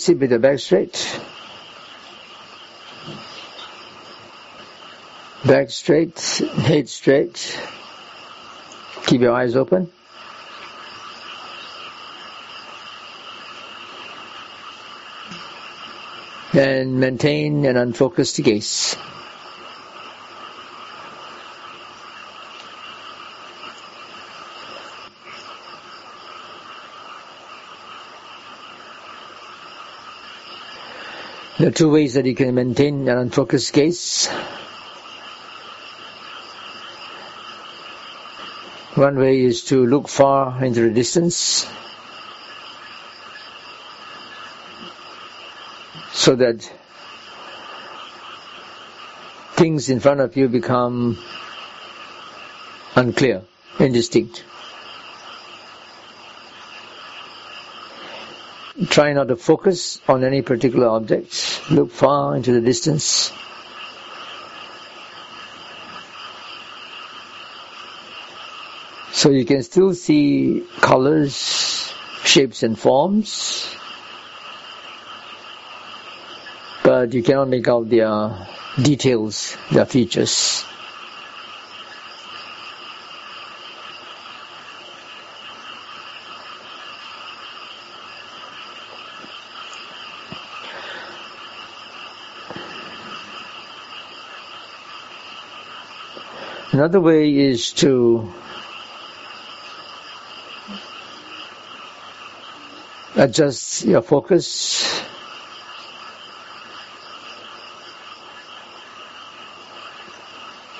Sit with the back straight. Back straight, head straight. Keep your eyes open. And maintain an unfocused gaze. There are two ways that you can maintain an unfocused gaze. One way is to look far into the distance so that things in front of you become unclear, indistinct. Try not to focus on any particular object. Look far into the distance. So you can still see colors, shapes and forms, but you cannot make out their details, their features. Another way is to adjust your focus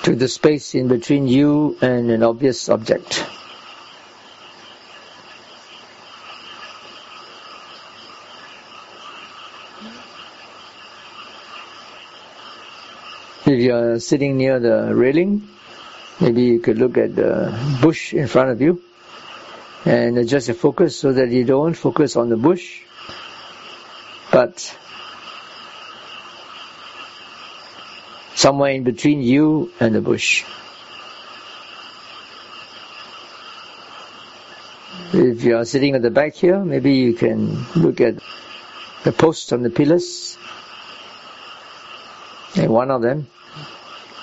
to the space in between you and an obvious object. If you are sitting near the railing, maybe you could look at the bush in front of you and adjust your focus so that you don't focus on the bush, but somewhere in between you and the bush. If you are sitting at the back here, maybe you can look at the posts on the pillars, and one of them,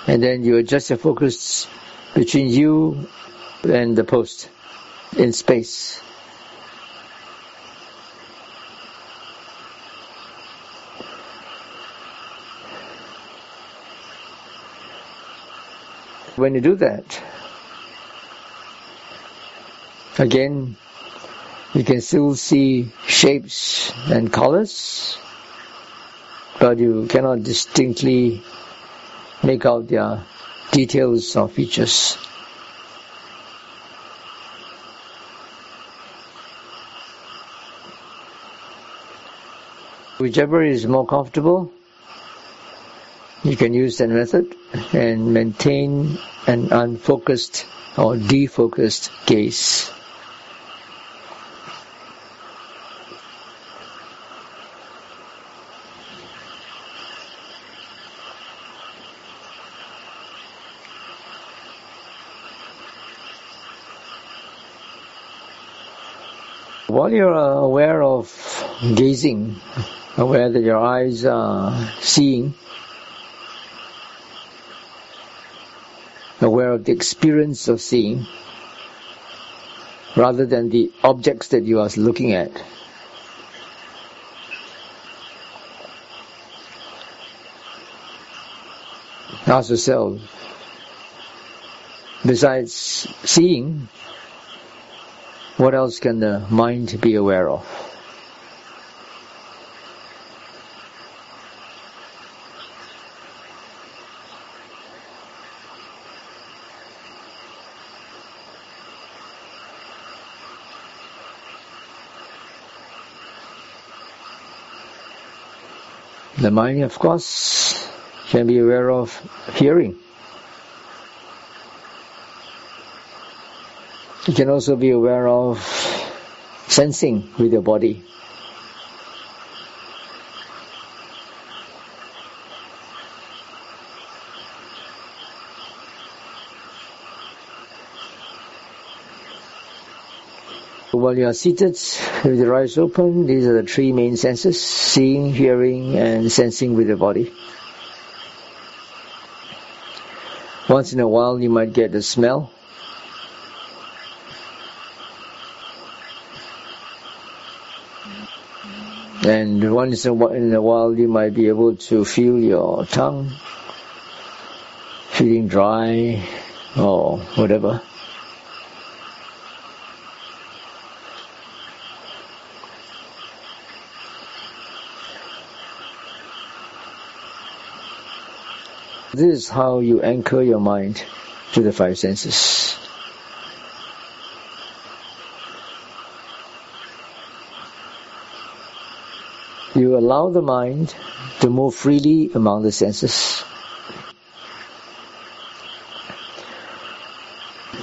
and then you adjust your focus between you and the post in space. When you do that, again, you can still see shapes and colors, but you cannot distinctly make out their details or features. Whichever is more comfortable, you can use that method and maintain an unfocused or defocused gaze. While you're aware of gazing, aware that your eyes are seeing, aware of the experience of seeing, rather than the objects that you are looking at. Ask yourself, besides seeing, what else can the mind be aware of? The mind, of course, can be aware of hearing. You can also be aware of sensing with your body. While you are seated with your eyes open, these are the three main senses, seeing, hearing and sensing with the body. Once in a while you might get the smell. And once in a while you might be able to feel your tongue feeling dry or whatever. This is how you anchor your mind to the five senses. You allow the mind to move freely among the senses.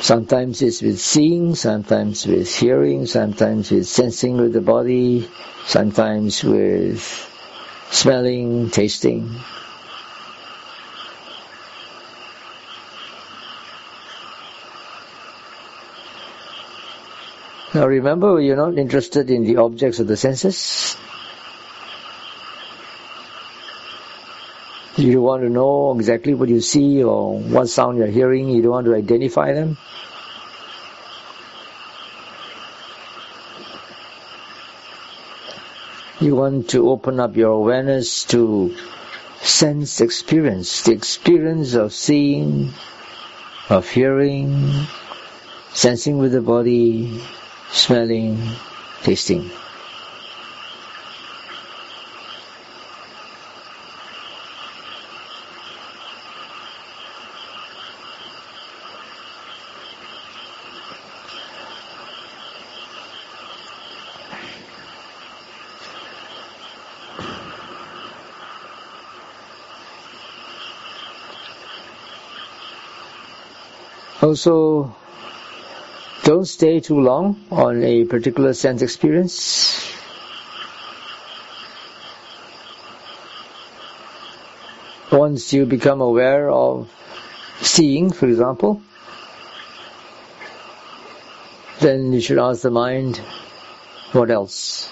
Sometimes it's with seeing, sometimes with hearing, sometimes with sensing with the body, sometimes with smelling, tasting. Now remember, you're not interested in the objects of the senses. You don't want to know exactly what you see or what sound you're hearing. You don't want to identify them. You want to open up your awareness to sense experience, the experience of seeing, of hearing, sensing with the body, smelling, tasting. Also, don't stay too long on a particular sense experience. Once you become aware of seeing, for example, then you should ask the mind, what else?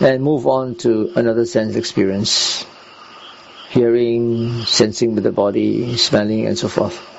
And move on to another sense experience. Hearing, sensing with the body, smelling and so forth.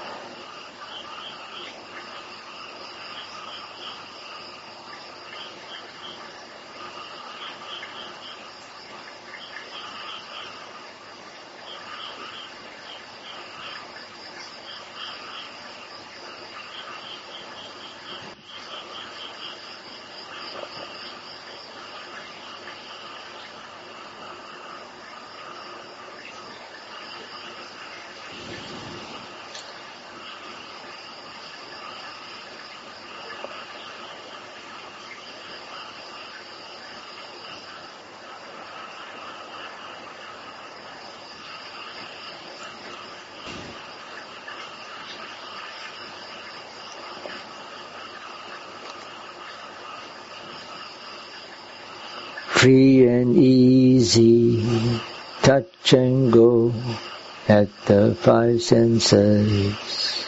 Free and easy, touch and go at the five senses.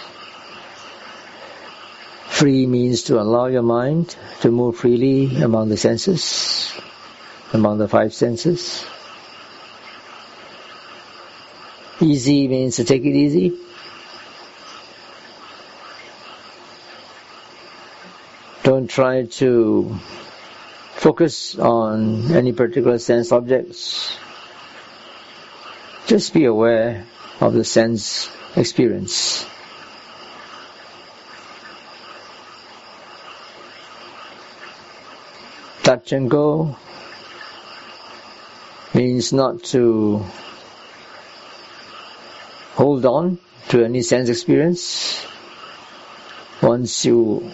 Free means to allow your mind to move freely among the senses, among the five senses. Easy means to take it easy. Don't try to focus on any particular sense objects. Just be aware of the sense experience. Touch and go means not to hold on to any sense experience. Once you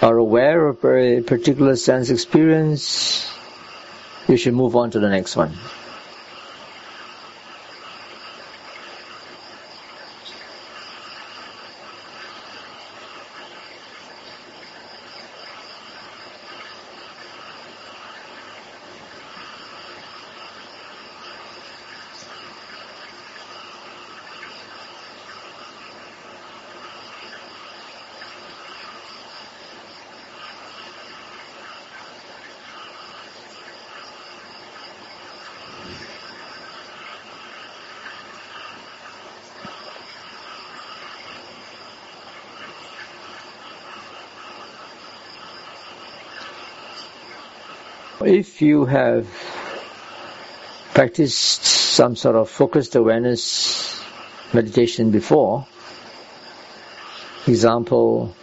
are aware of a particular sense experience, you should move on to the next one. If you have practiced some sort of focused awareness meditation before, example,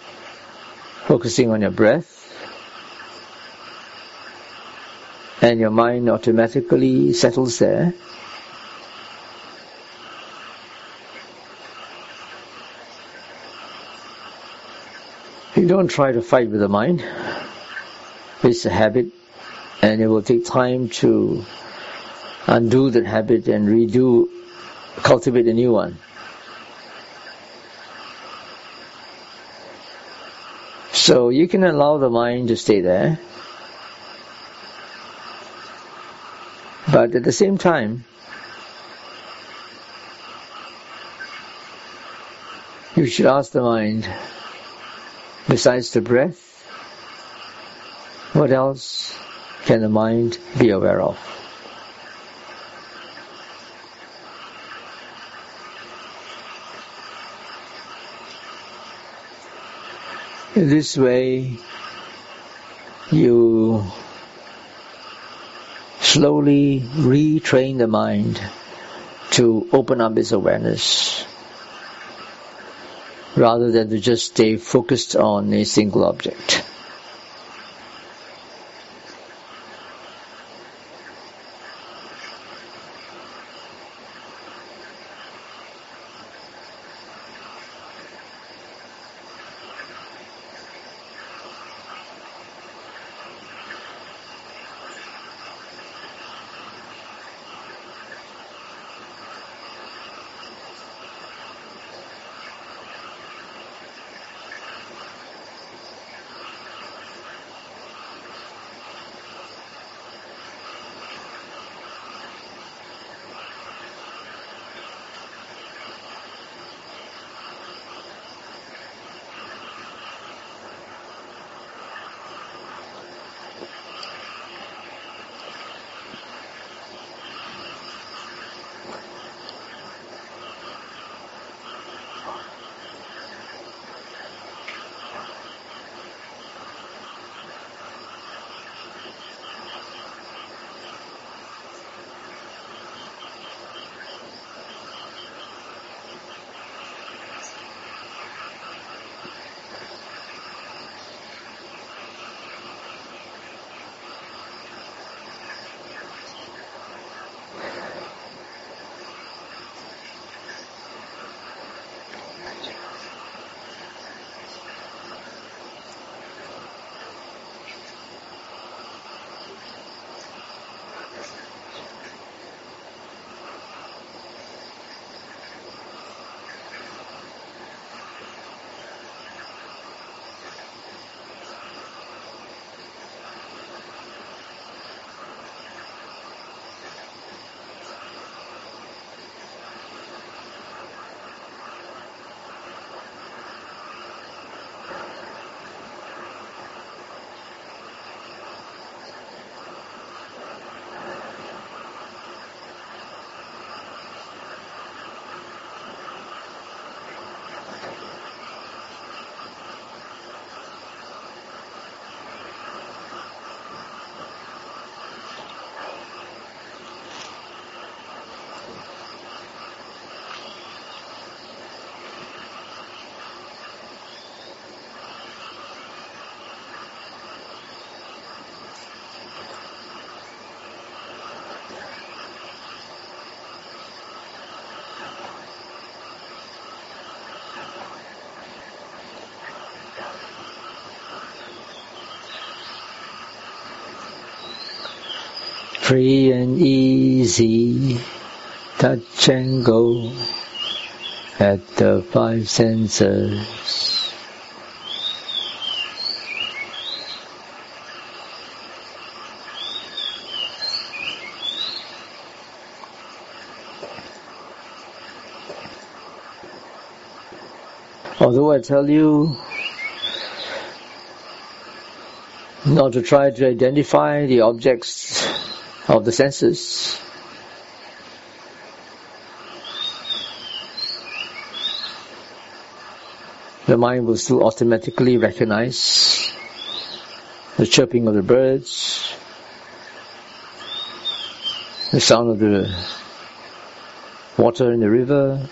focusing on your breath, and your mind automatically settles there, You don't try to fight with the mind. It's a habit and it will take time to undo that habit and redo, cultivate a new one. So you can allow the mind to stay there. But at the same time, you should ask the mind, besides the breath, what else can the mind be aware of? In this way, you slowly retrain the mind to open up its awareness rather than to just stay focused on a single object. Free and easy, touch and go at the five senses. Although I tell you not to try to identify the objects of the senses. The mind will still automatically recognize the chirping of the birds, the sound of the water in the river,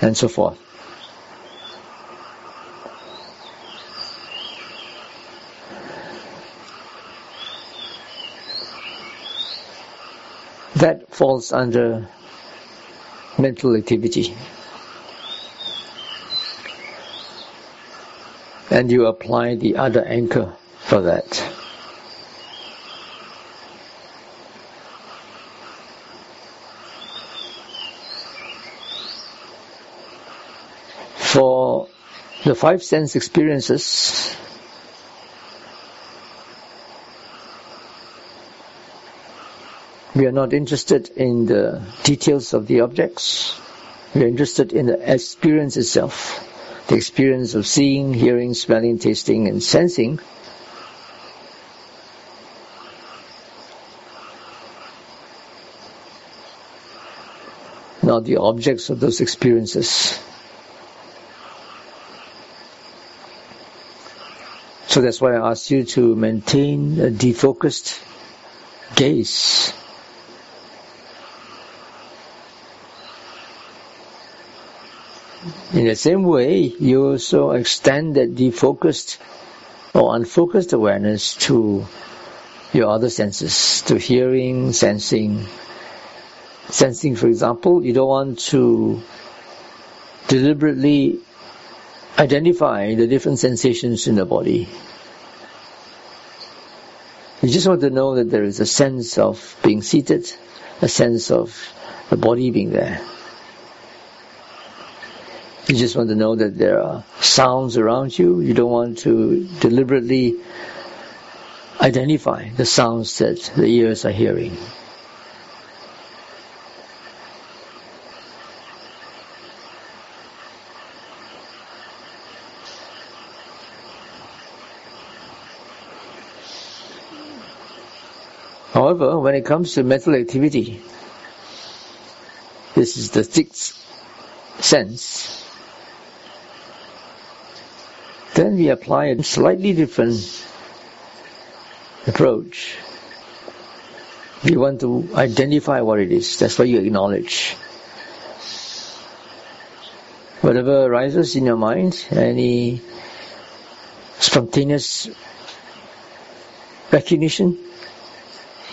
and so forth. That falls under mental activity. And you apply the other anchor for that. For the five sense experiences, We are not interested in the details of the objects. We are interested in the experience itself. The experience of seeing, hearing, smelling, tasting, and sensing. Not the objects of those experiences. So that's why I asked you to maintain a defocused gaze In the same way, you also extend that defocused or unfocused awareness to your other senses, to hearing, sensing. Sensing, for example, you don't want to deliberately identify the different sensations in the body. You just want to know that there is a sense of being seated, a sense of the body being there. You just want to know that there are sounds around you. You don't want to deliberately identify the sounds that the ears are hearing. However, when it comes to mental activity, this is the sixth sense then we apply a slightly different approach. We want to identify what it is. That's why you acknowledge. Whatever arises in your mind, any spontaneous recognition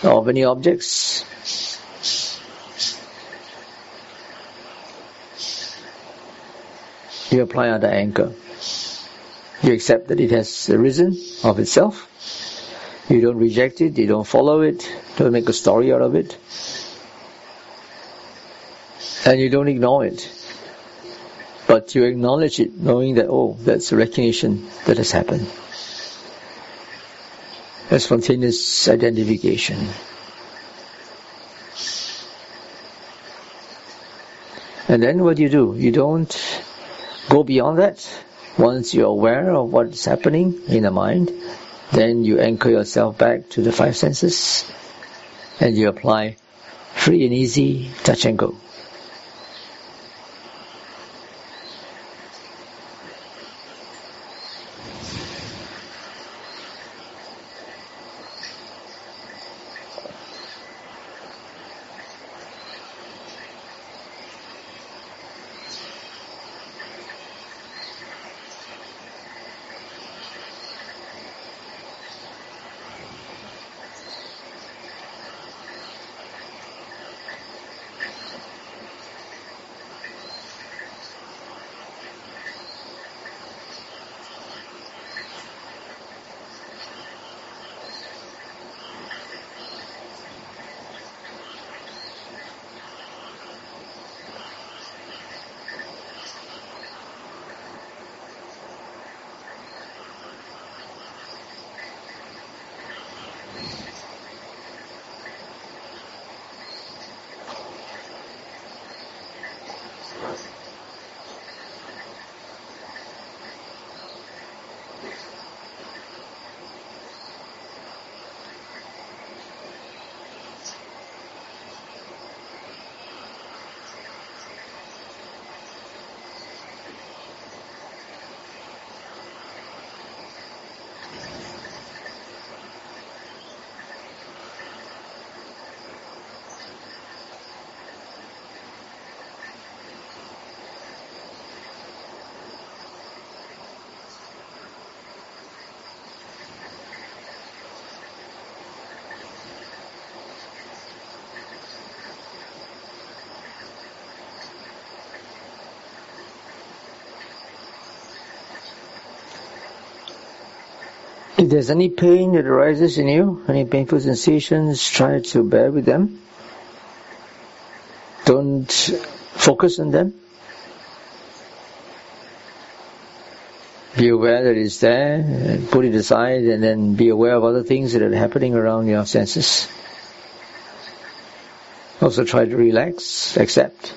of any objects, you apply other anchor. You accept that it has arisen of itself. You don't reject it, you don't follow it, don't make a story out of it. And you don't ignore it. But you acknowledge it, knowing that, oh, that's a recognition that has happened. A spontaneous identification. And then what do you do? You don't go beyond that. Once you're aware of what's happening in the mind, then you anchor yourself back to the five senses and you apply free and easy touch and go. If there's any pain that arises in you, any painful sensations, try to bear with them. Don't focus on them. Be aware that it's there, put it aside, and then be aware of other things that are happening around your senses. Also try to relax, accept.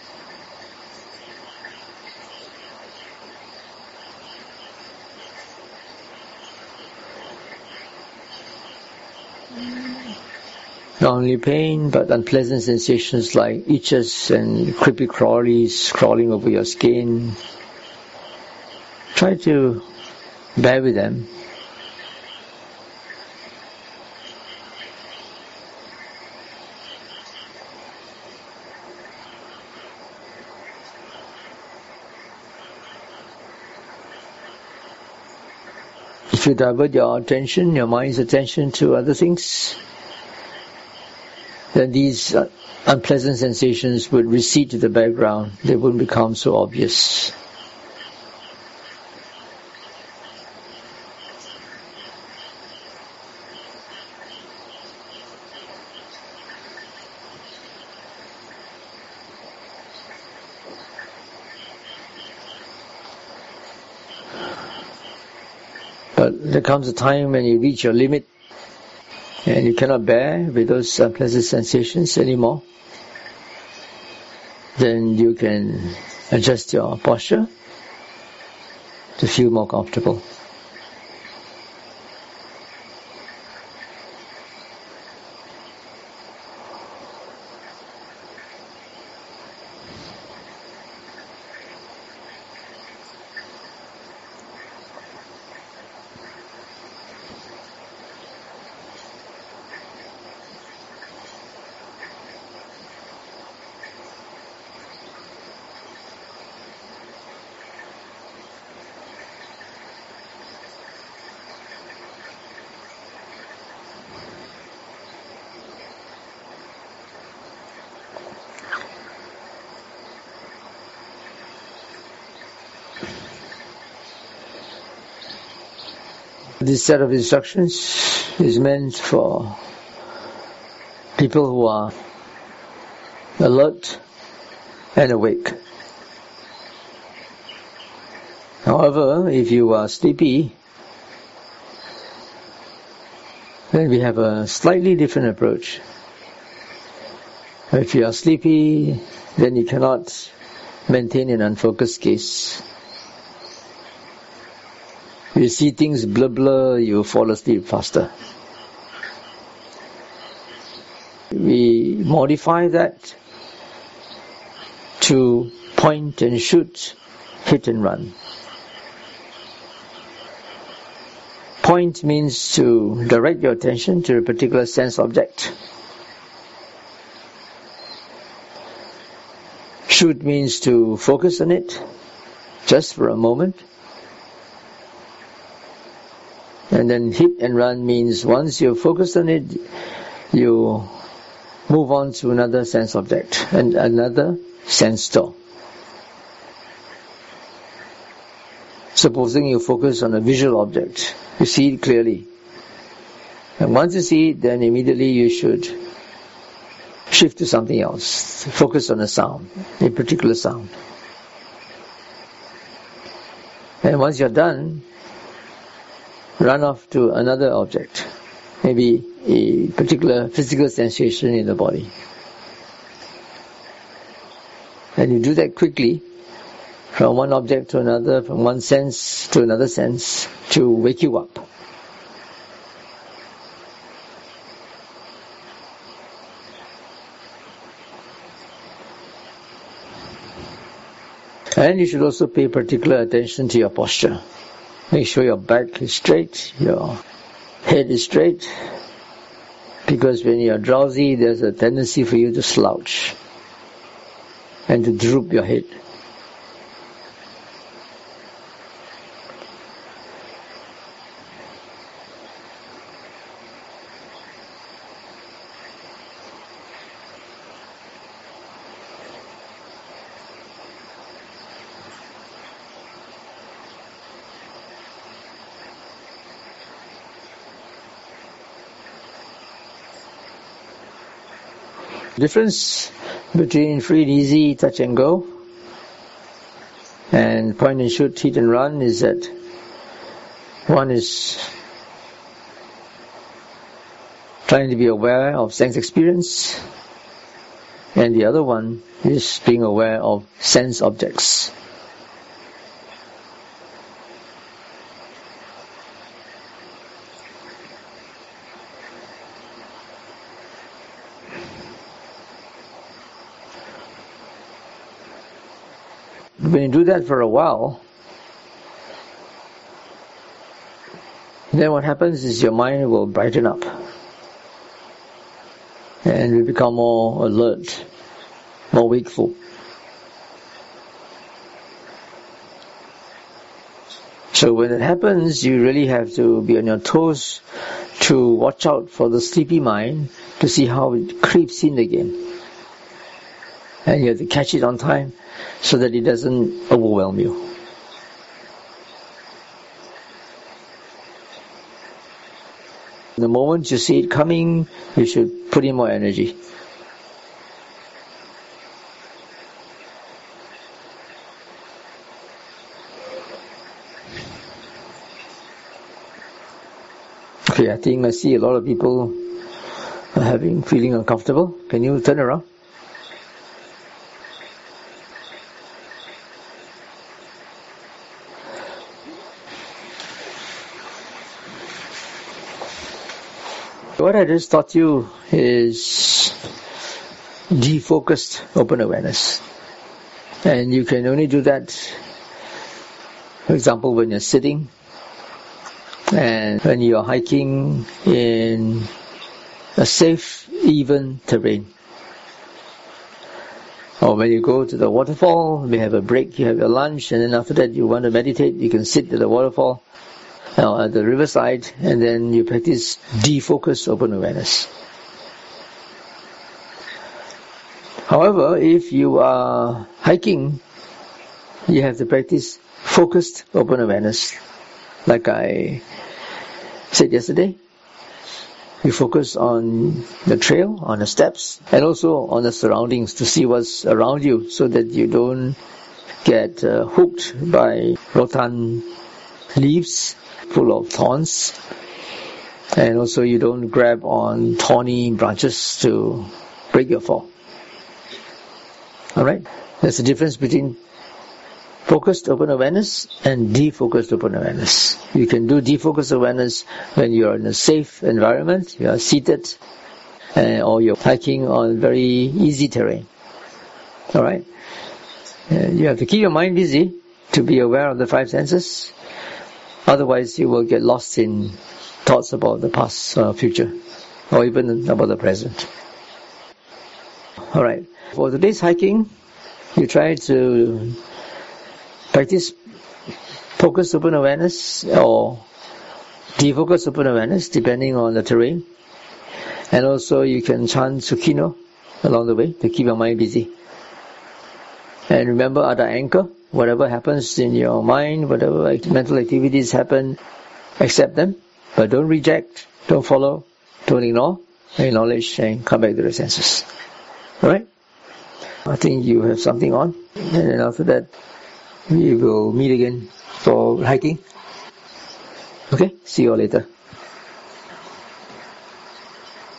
Only pain, but unpleasant sensations like itches and creepy crawlies crawling over your skin. Try to bear with them. If you divert your attention, your mind's attention to other things, then these uh, unpleasant sensations would recede to the background. They wouldn't become so obvious. But there comes a time when you reach your limit and you cannot bear with those uh, unpleasant sensations anymore, then you can adjust your posture to feel more comfortable. Set of instructions is meant for people who are alert and awake. However, if you are sleepy, then we have a slightly different approach. If you are sleepy, then you cannot maintain an unfocused gaze. You see things blur blur, you fall asleep faster. We modify that to point and shoot, hit and run. Point means to direct your attention to a particular sense object. Shoot means to focus on it just for a moment and then hit and run means once you're focused on it, you move on to another sense object and another sense store. Supposing you focus on a visual object, you see it clearly. And once you see it, then immediately you should shift to something else. Focus on a sound, a particular sound. And once you're done, run off to another object, maybe a particular physical sensation in the body. And you do that quickly, from one object to another, from one sense to another sense, to wake you up. And you should also pay particular attention to your posture. Make sure your back is straight, your head is straight, because when you are drowsy, there's a tendency for you to slouch and to droop your head. Difference between free and easy, touch and go, and point and shoot, hit and run is that one is trying to be aware of sense experience, and the other one is being aware of sense objects. When you do that for a while, then what happens is your mind will brighten up and you become more alert, more wakeful. So when it happens, you really have to be on your toes to watch out for the sleepy mind to see how it creeps in again. And you have to catch it on time so that it doesn't overwhelm you. The moment you see it coming, you should put in more energy. Okay, I think I see a lot of people having feeling uncomfortable. Can you turn around? What I just taught you is defocused open awareness. And you can only do that, for example, when you're sitting and when you're hiking in a safe, even terrain. Or when you go to the waterfall, you have a break, you have your lunch, and then after that you want to meditate, you can sit at the waterfall uh, at the riverside, and then you practice defocus open awareness. However, if you are hiking, you have to practice focused open awareness. Like I said yesterday, you focus on the trail, on the steps, and also on the surroundings to see what's around you so that you don't get uh, hooked by rotan leaves full of thorns. And also you don't grab on thorny branches to break your fall. Alright? There's a difference between focused open awareness and defocused open awareness. You can do defocused awareness when you are in a safe environment, you are seated, uh, or you're hiking on very easy terrain. Alright? Uh, you have to keep your mind busy to be aware of the five senses Otherwise, you will get lost in thoughts about the past, uh, future, or even about the present. Alright. For today's hiking, you try to practice focused open awareness or defocus open awareness depending on the terrain. And also you can chant Sukhino along the way to keep your mind busy. And remember other anchor, whatever happens in your mind, whatever mental activities happen, accept them, but don't reject, don't follow, don't ignore, acknowledge and come back to the senses. Alright? I think you have something on, and then after that, we will meet again for hiking. Okay? See you all later.